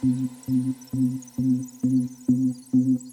Thank you.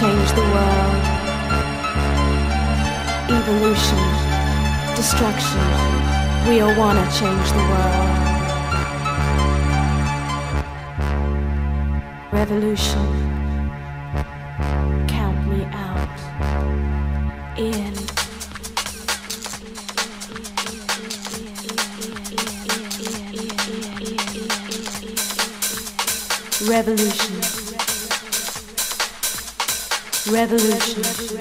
Change the world. Evolution, destruction, we all wanna change the world. Revolution, Revolution. Revolution.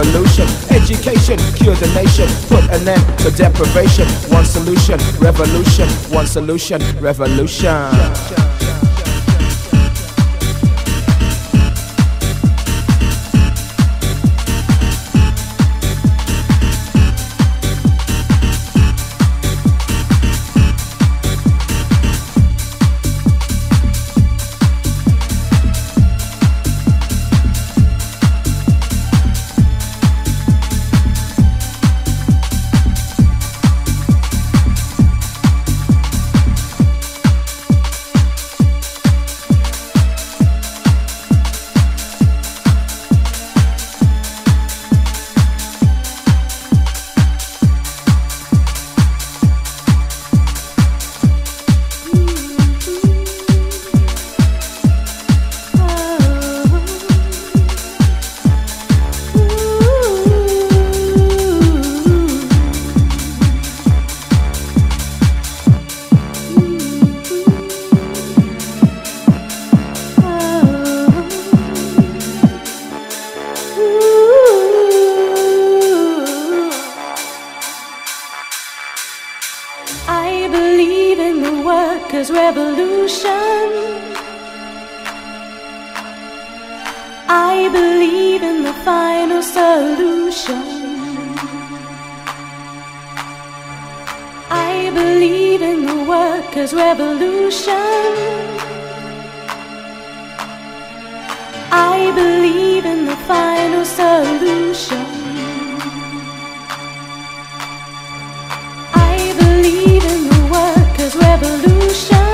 Revolution. Education, cure the nation. Put an end to deprivation. One solution, revolution. One solution, revolution. revolution.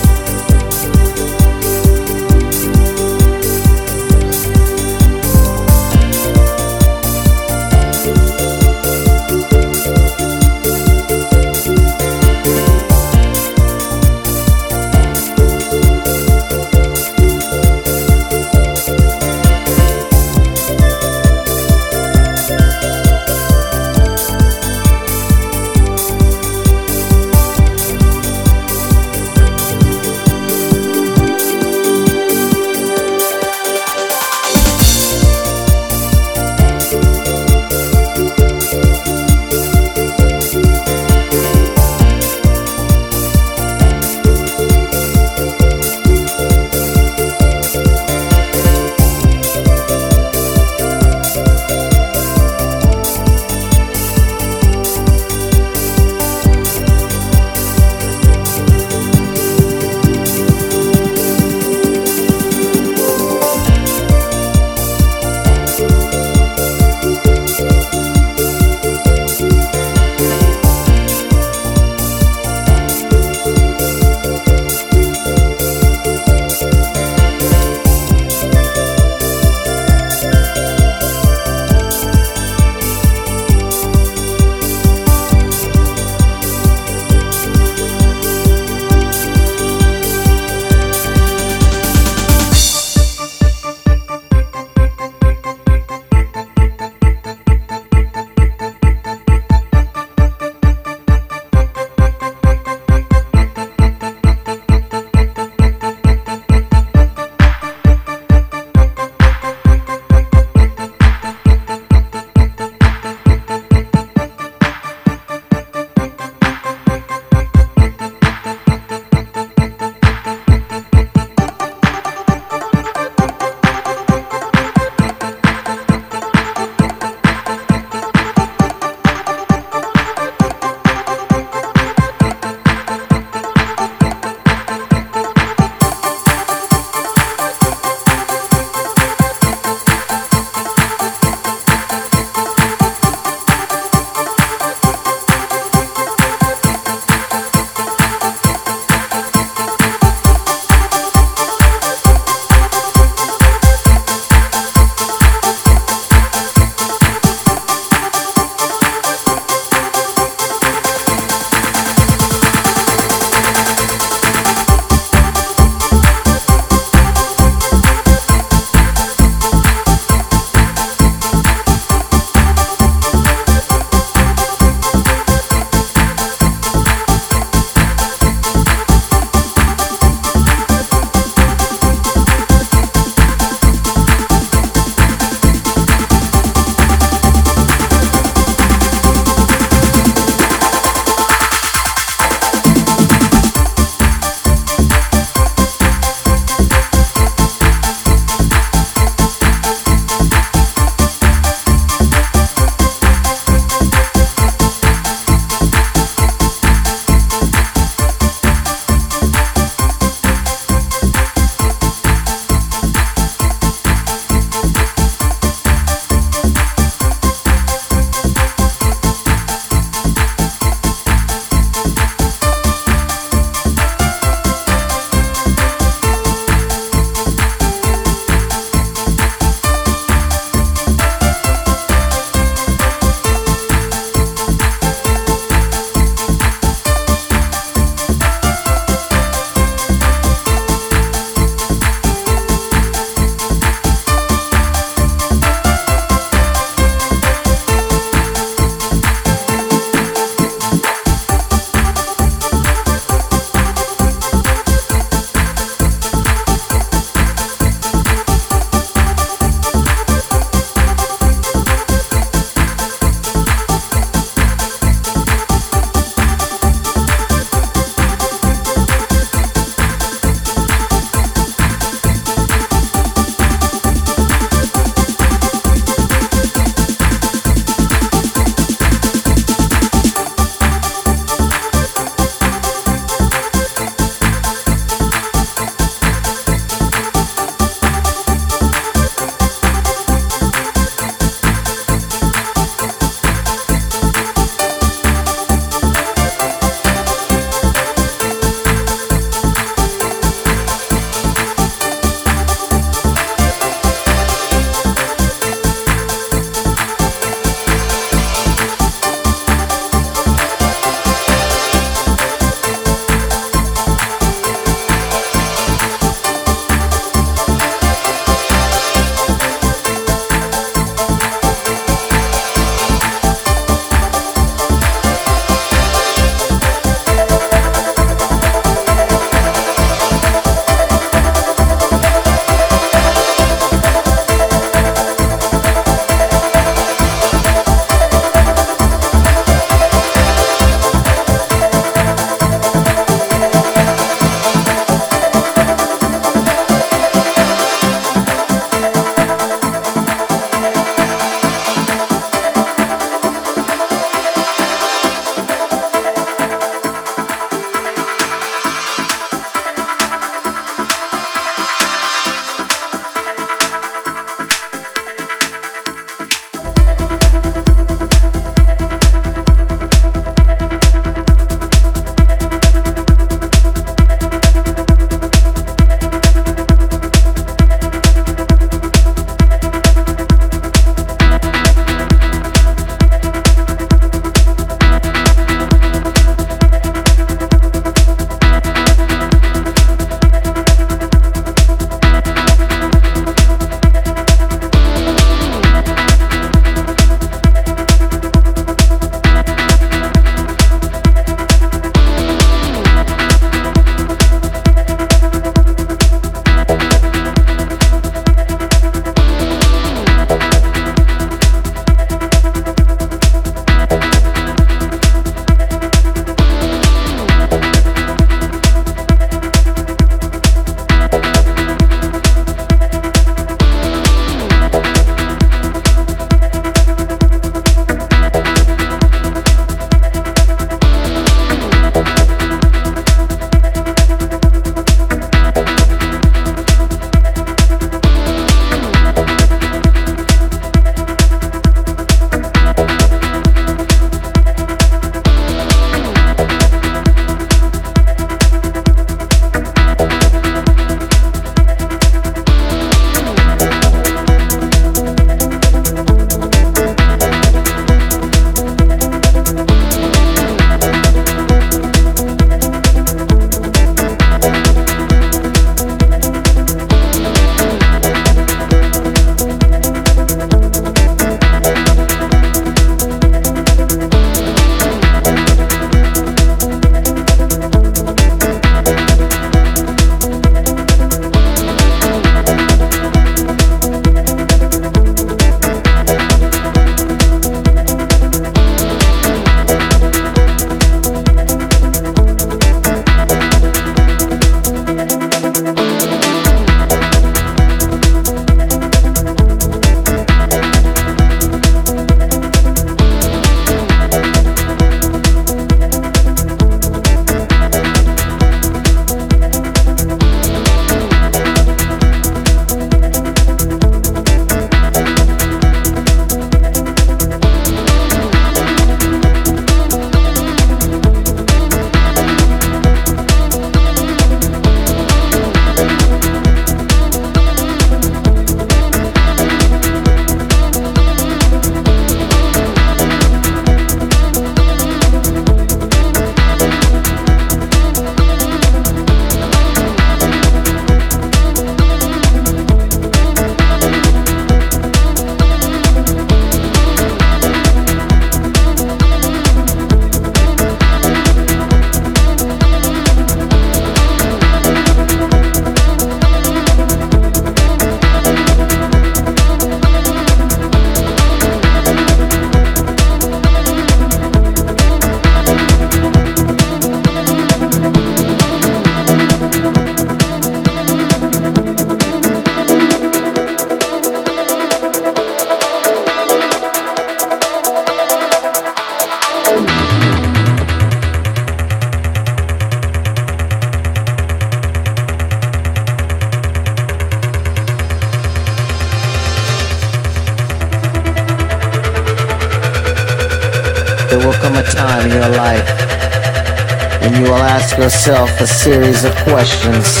When you will ask yourself a series of questions.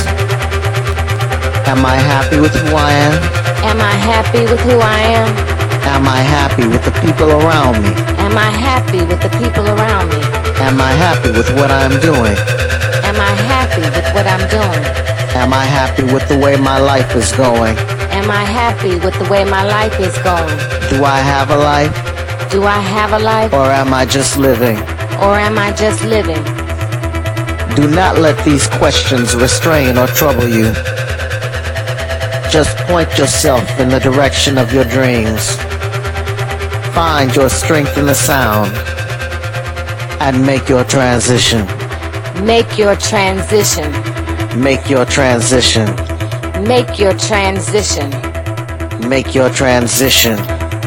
Am I happy with who I am? Am I happy with who I am? Am I happy with the people around me? Am I happy with the people around me? Am I happy with what I'm doing? Am I happy with what I'm doing? Am I happy with the way my life is going? Am I happy with the way my life is going? Do I have a life? Do I have a life? Or am I just living? Or am I just living? Do not let these questions restrain or trouble you. Just point yourself in the direction of your dreams. Find your strength in the sound and make your transition. Make your transition. Make your transition. Make your transition. Make your transition.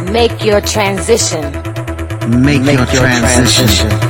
Make your transition. Make, your, transition.